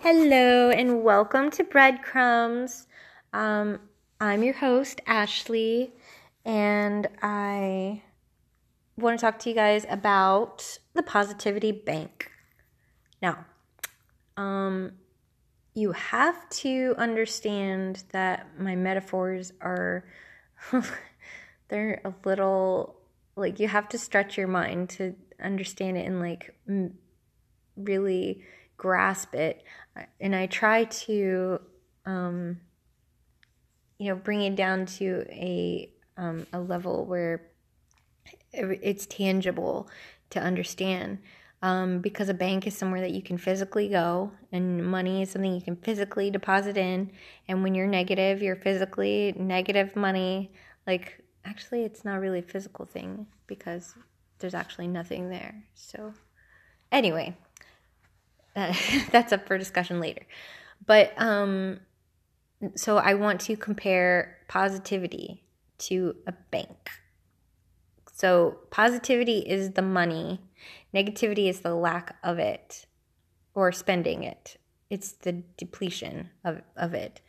Hello, and welcome to Breadcrumbs. Um, I'm your host, Ashley, and I want to talk to you guys about the Positivity Bank. Now, um, you have to understand that my metaphors are they're a little like you have to stretch your mind to understand it and like really grasp it and i try to um you know bring it down to a um, a level where it's tangible to understand. Um, because a bank is somewhere that you can physically go and money is something you can physically deposit in and when you're negative you're physically negative money. Like actually it's not really a physical thing because there's actually nothing there. So anyway uh, that's up for discussion later but um so i want to compare positivity to a bank so positivity is the money Negativity is the lack of it or spending it. It's the depletion of, of it.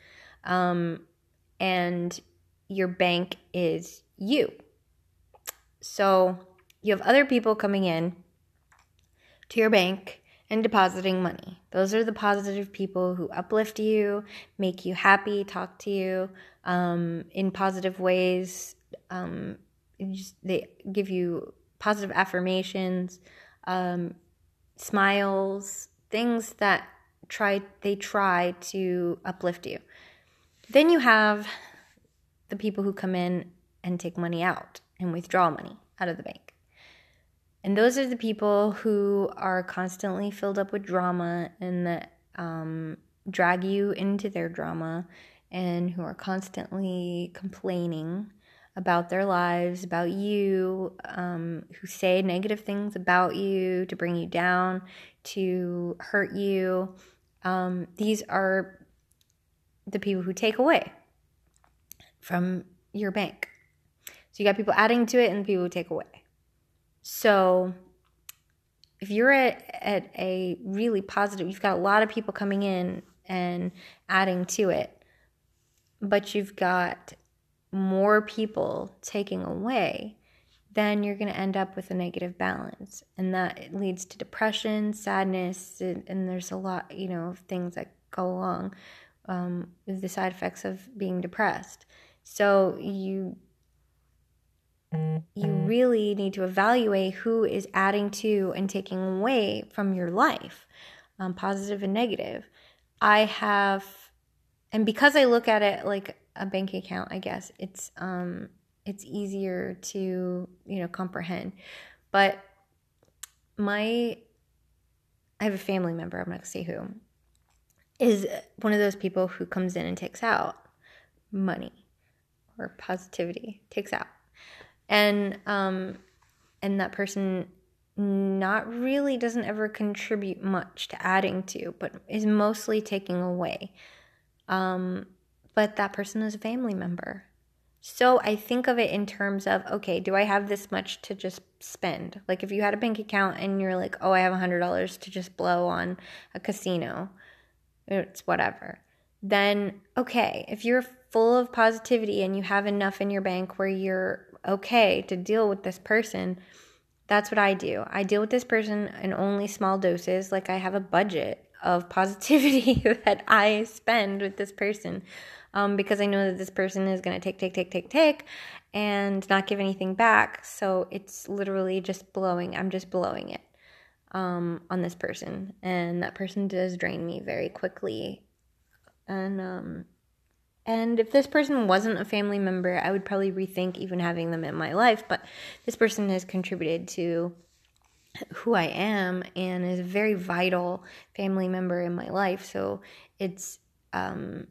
Um, and your bank is you. So you have other people coming in to your bank and depositing money. Those are the positive people who uplift you, make you happy, talk to you um, in positive ways. Um, just, they give you positive affirmations um, smiles, things that try they try to uplift you. Then you have the people who come in and take money out and withdraw money out of the bank. And those are the people who are constantly filled up with drama and that um, drag you into their drama and who are constantly complaining about their lives, about you, um, who say negative things about you to bring you down, to hurt you. Um, these are the people who take away from your bank. So you got people adding to it and people who take away. So if you're at, at a really positive, you've got a lot of people coming in and adding to it, but you've got more people taking away, then you're going to end up with a negative balance. And that leads to depression, sadness, and, and there's a lot, you know, things that go along um, with the side effects of being depressed. So you really need to evaluate who is adding to and taking away from your life, um, positive and negative. I have, and because I look at it like a bank account, I guess it's um it's easier to, you know, comprehend. But my I have a family member, I'm not gonna say who, is one of those people who comes in and takes out money or positivity, takes out. And um and that person not really doesn't ever contribute much to adding to, but is mostly taking away. Um, but that person is a family member. So I think of it in terms of okay, do I have this much to just spend? Like if you had a bank account and you're like, oh, I have a $100 to just blow on a casino, it's whatever. Then, okay, if you're full of positivity and you have enough in your bank where you're okay to deal with this person, that's what I do. I deal with this person in only small doses. Like I have a budget of positivity that I spend with this person um, because I know that this person is going to take, take, take, take, take, and not give anything back. So it's literally just blowing. I'm just blowing it um, on this person, and that person does drain me very quickly. And um, and if this person wasn't a family member, I would probably rethink even having them in my life. But this person has contributed to who I am and is a very vital family member in my life. So it's um,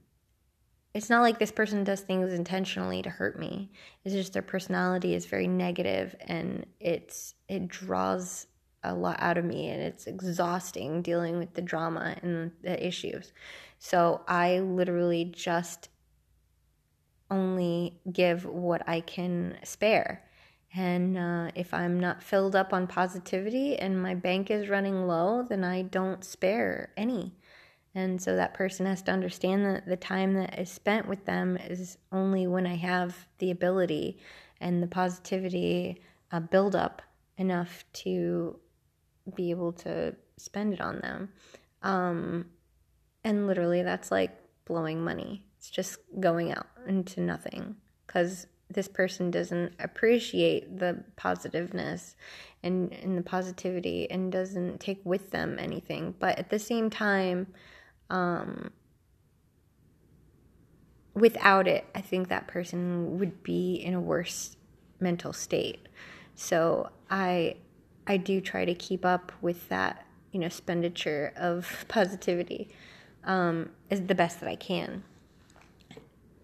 it's not like this person does things intentionally to hurt me. It's just their personality is very negative and it's it draws a lot out of me and it's exhausting dealing with the drama and the issues. So I literally just only give what I can spare. And uh, if I'm not filled up on positivity and my bank is running low, then I don't spare any. And so that person has to understand that the time that is spent with them is only when I have the ability and the positivity uh, build up enough to be able to spend it on them. Um, and literally, that's like blowing money. It's just going out into nothing because this person doesn't appreciate the positiveness and, and the positivity and doesn't take with them anything. But at the same time, um, without it, I think that person would be in a worse mental state. So I I do try to keep up with that, you know, expenditure of positivity um, is the best that I can.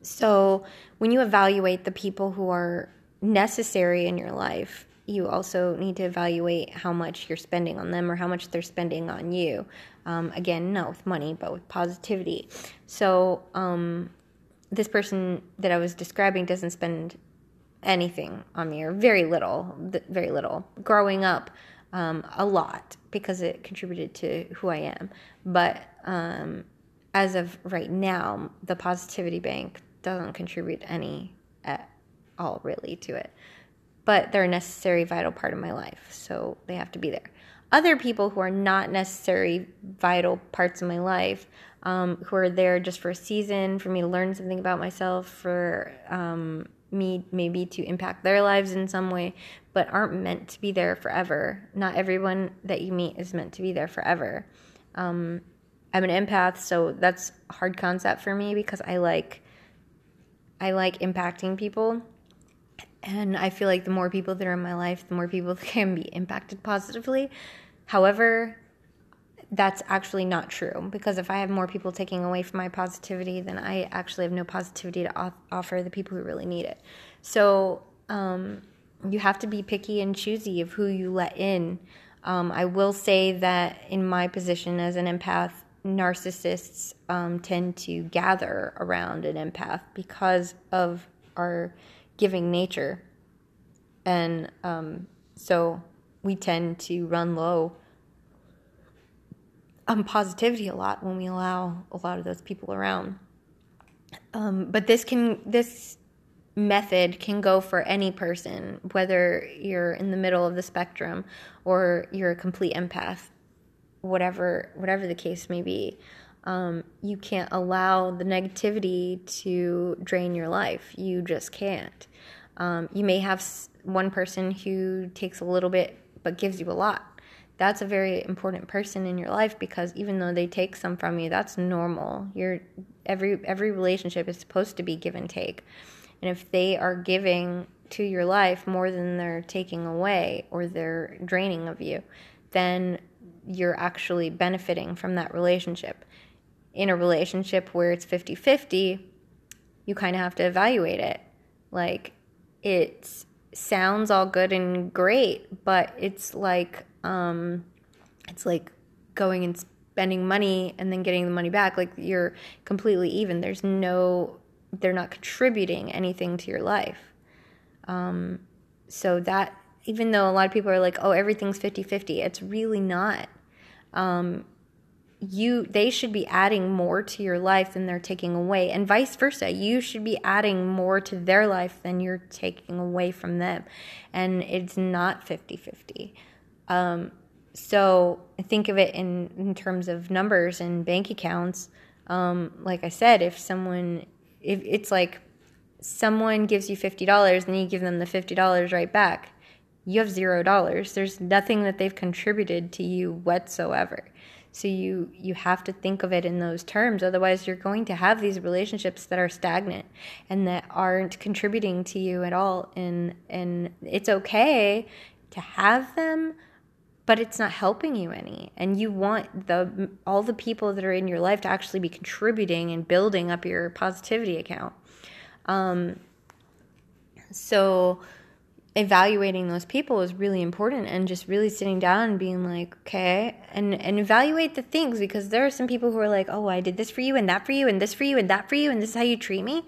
So when you evaluate the people who are necessary in your life, you also need to evaluate how much you're spending on them or how much they're spending on you. Um, again, not with money, but with positivity. So, um, this person that I was describing doesn't spend anything on me or very little, very little. Growing up, um, a lot because it contributed to who I am. But um, as of right now, the Positivity Bank doesn't contribute any at all really to it. But they're a necessary, vital part of my life, so they have to be there. Other people who are not necessary, vital parts of my life, um, who are there just for a season, for me to learn something about myself, for um, me maybe to impact their lives in some way, but aren't meant to be there forever. Not everyone that you meet is meant to be there forever. Um, I'm an empath, so that's a hard concept for me because I like I like impacting people. And I feel like the more people that are in my life, the more people can be impacted positively. However, that's actually not true because if I have more people taking away from my positivity, then I actually have no positivity to offer the people who really need it. So um, you have to be picky and choosy of who you let in. Um, I will say that in my position as an empath, narcissists um, tend to gather around an empath because of our giving nature. And um, so we tend to run low on positivity a lot when we allow a lot of those people around. Um, but this can this method can go for any person, whether you're in the middle of the spectrum or you're a complete empath whatever whatever the case may be. Um, you can't allow the negativity to drain your life. You just can't. Um, you may have one person who takes a little bit but gives you a lot. That's a very important person in your life because even though they take some from you, that's normal. You're every every relationship is supposed to be give and take. And if they are giving to your life more than they're taking away or they're draining of you, then you're actually benefiting from that relationship. In a relationship where it's 50 50, you kind of have to evaluate it. Like, it sounds all good and great, but it's like, um, it's like going and spending money and then getting the money back. Like, you're completely even. There's no, they're not contributing anything to your life. Um, so that even though a lot of people are like, oh, everything's 50 50, it's really not um, you they should be adding more to your life than they're taking away. And vice versa you should be adding more to their life than you're taking away from them. And it's not 50-50 um, so think of it in, in terms of numbers and bank accounts. Um, like i said if someone if it's like someone gives you $50 and you give them the $50 right back you have zero dollars. There's nothing that they've contributed to you whatsoever. So you you have to think of it in those terms. Otherwise, you're going to have these relationships that are stagnant and that aren't contributing to you at all. And and it's okay to have them, but it's not helping you any. And you want the all the people that are in your life to actually be contributing and building up your positivity account. Um, so evaluating those people is really important and just really sitting down and being like okay and and evaluate the things because there are some people who are like oh i did this for you and that for you and this for you and that for you and this is how you treat me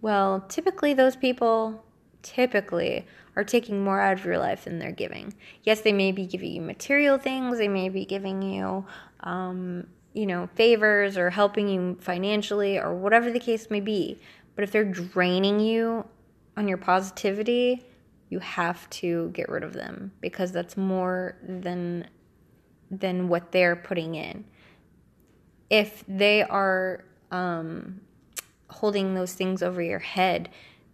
well typically those people typically are taking more out of your life than they're giving yes they may be giving you material things they may be giving you um, you know, favors or helping you financially or whatever the case may be. But if they're draining you on your positivity, you have to get rid of them because that's more than than what they're putting in. If they are um, holding those things over your head,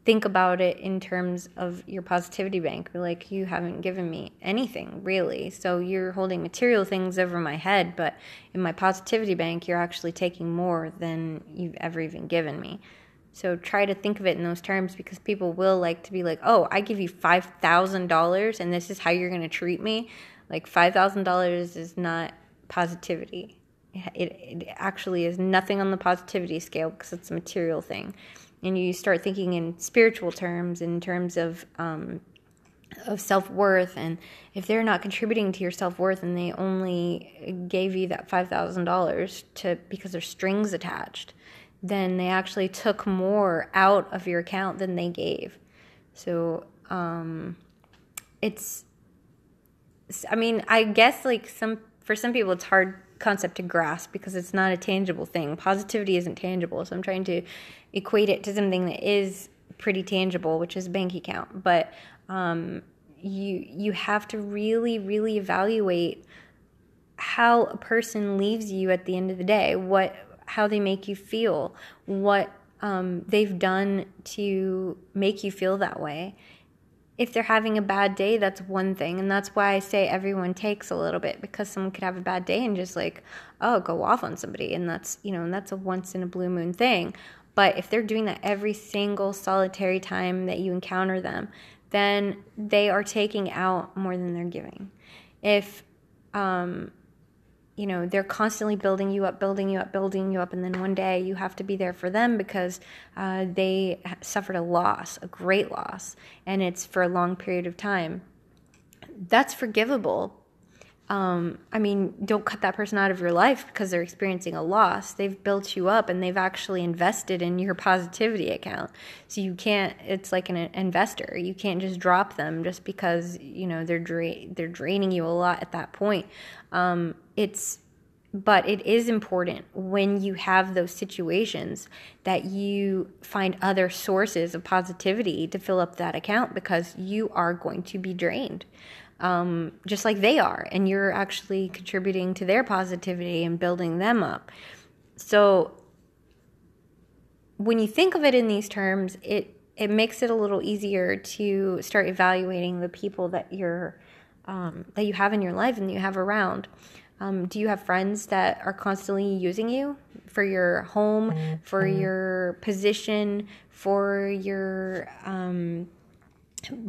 think about it in terms of your positivity bank. Like, you haven't given me anything really. So you're holding material things over my head, but in my positivity bank, you're actually taking more than you've ever even given me. So try to think of it in those terms because people will like to be like, oh, I give you $5,000 and this is how you're going to treat me. Like, $5,000 is not positivity. It, it actually is nothing on the positivity scale because it's a material thing and you start thinking in spiritual terms, in terms of um, of self worth, and if they're not contributing to your self worth, and they only gave you that five thousand dollars to because there's strings attached, then they actually took more out of your account than they gave. So um, it's, I mean, I guess like some for some people it's hard concept to grasp because it's not a tangible thing. Positivity isn't tangible, so I'm trying to equate it to something that is pretty tangible, which is bank account. But um, you you have to really, really evaluate how a person leaves you at the end of the day. What how they make you feel, what um, they've done to make you feel that way if they're having a bad day, that's one thing. And that's why I say everyone takes a little bit because someone could have a bad day and just like, oh, go off on somebody. And that's, you know, and that's a once in a blue moon thing. But if they're doing that every single solitary time that you encounter them, then they are taking out more than they're giving. If um, you know they're constantly building you up building you up building you up and then one day you have to be there for them because uh, they suffered a loss a great loss and it's for a long period of time. That's forgivable um, i mean don't cut that person out of your life because they're experiencing a loss. They've built you up and they've actually invested in your positivity account. So you can't it's like an investor. You can't just drop them just because you know they're dra- they're draining you a lot at that point. Um, it's but it is important when you have those situations that you find other sources of positivity to fill up that account because you are going to be drained um, just like they are and you're actually contributing to their positivity and building them up so when you think of it in these terms it it makes it a little easier to start evaluating the people that you're um, that you have in your life and that you have around um, do you have friends that are constantly using you for your home, for mm-hmm. your position, for your um,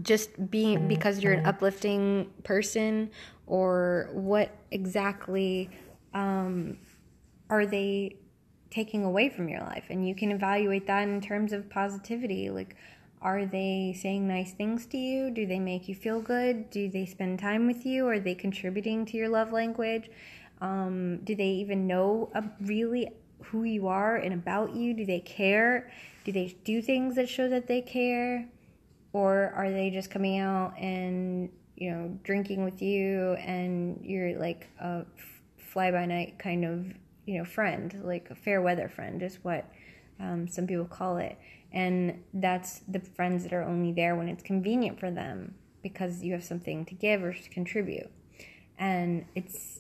just being because you're an uplifting person, or what exactly um, are they taking away from your life? And you can evaluate that in terms of positivity, like are they saying nice things to you? Do they make you feel good? Do they spend time with you? Are they contributing to your love language? Um, do they even know uh, really who you are and about you? Do they care? Do they do things that show that they care? Or are they just coming out and, you know, drinking with you and you're like a fly by night kind of, you know, friend, like a fair weather friend is what um, some people call it. And that's the friends that are only there when it's convenient for them because you have something to give or to contribute. And it's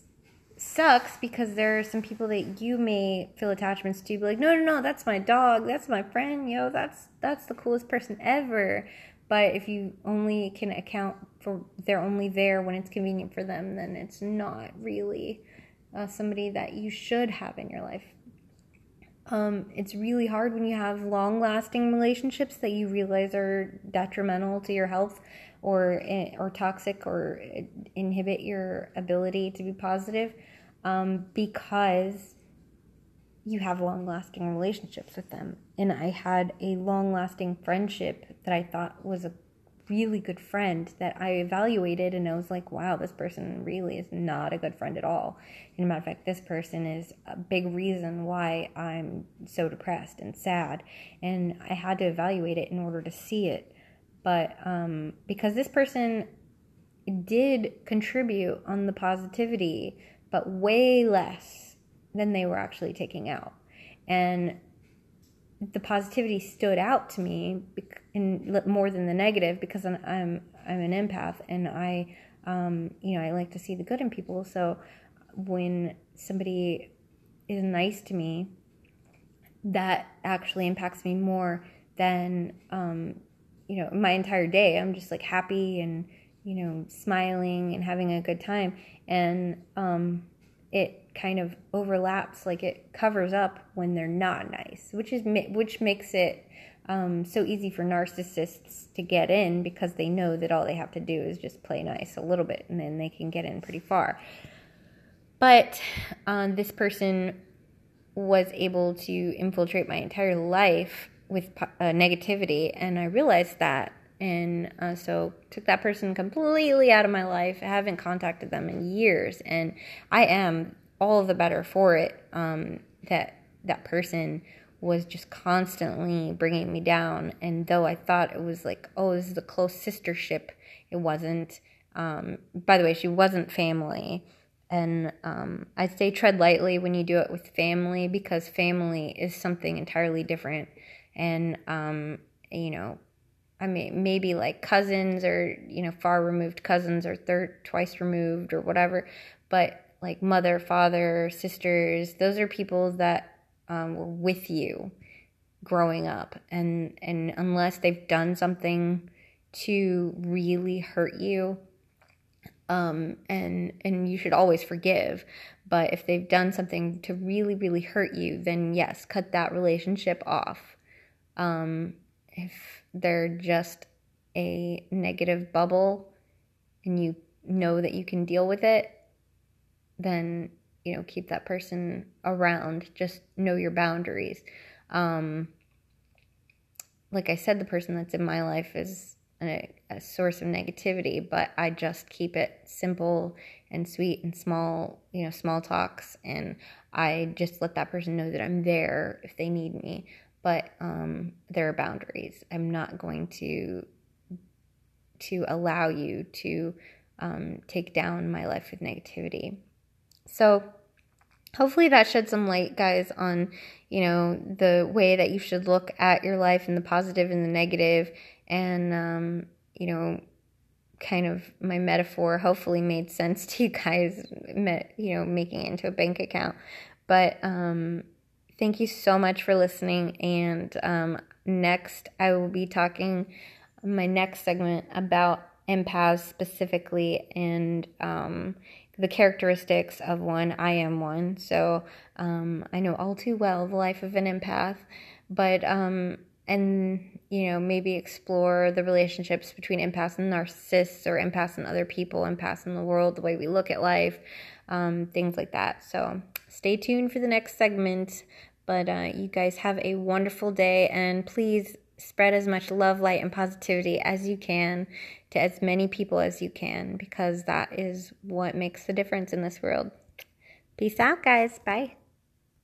sucks because there are some people that you may feel attachments to be like no no no that's my dog that's my friend yo that's that's the coolest person ever but if you only can account for they're only there when it's convenient for them then it's not really uh, somebody that you should have in your life. Um, it's really hard when you have long lasting relationships that you realize are detrimental to your health or, eh, or toxic or inhibit your ability to be positive um, because you have long lasting relationships with them. And I had a long lasting friendship that I thought was a really good friend that I evaluated and I was like, wow, this person really is not a good friend at all. And a matter of fact, this person is a big reason why I'm so depressed and sad. And I had to evaluate it in order to see it. But um, because this person did contribute on the positivity, but way less than they were actually taking out. And the positivity stood out to me in more than the negative because I'm I'm, I'm an empath and I um, you know I like to see the good in people. So when somebody is nice to me, that actually impacts me more than um, you know my entire day. I'm just like happy and you know smiling and having a good time, and um, it kind of overlaps, like it covers up when they're not nice, which is which makes it um, so easy for narcissists to get in because they know that all they have to do is just play nice a little bit, and then they can get in pretty far. But um, this person was able to infiltrate my entire life with uh, negativity, and I realized that. And uh, so took that person completely out of my life. I haven't contacted them in years, and I am all the better for it. Um, that that person was just constantly bringing me down, and though I thought it was like, oh, this is a close sistership, it wasn't. Um, by the way, she wasn't family. And um, I say tread lightly when you do it with family because family is something entirely different. And, um, you know, I mean, maybe like cousins or, you know, far removed cousins or third, twice removed or whatever. But like mother, father, sisters, those are people that um, were with you growing up. And, and unless they've done something to really hurt you, um, and and you should always forgive. But if they've done something to really, really hurt you, then yes, cut that relationship off. Um, if they're just a negative bubble and you know that you can deal with it, then you know keep that person around. Just know your boundaries. Um like i said the person that's in my life is a, a, source of negativity but i just keep it simple and sweet and small you know small talks. And i just let that person know that i'm there if they need me. But um there are boundaries. I'm not going to to allow you to um, take down my life with negativity so hopefully that shed some light, guys, on, you know, the way that you should look at your life and the positive and the negative and, um, you know, kind of my metaphor hopefully made sense to you guys, you know, making it into a bank account. But um, thank you so much for listening. And um, next, I will be talking my next segment about empaths specifically and um, the characteristics of one. I am one, so um, I know all too well the life of an empath. But um, and you know maybe explore the relationships between empaths and narcissists, or empaths and other people, empaths in the world, the way we look at life, um, things like that. So stay tuned for the next segment. But uh, you guys have a wonderful day, and please spread as much love, light, and positivity as you can to as many people as you can because that is what makes the difference in this world. Peace out, guys. Bye.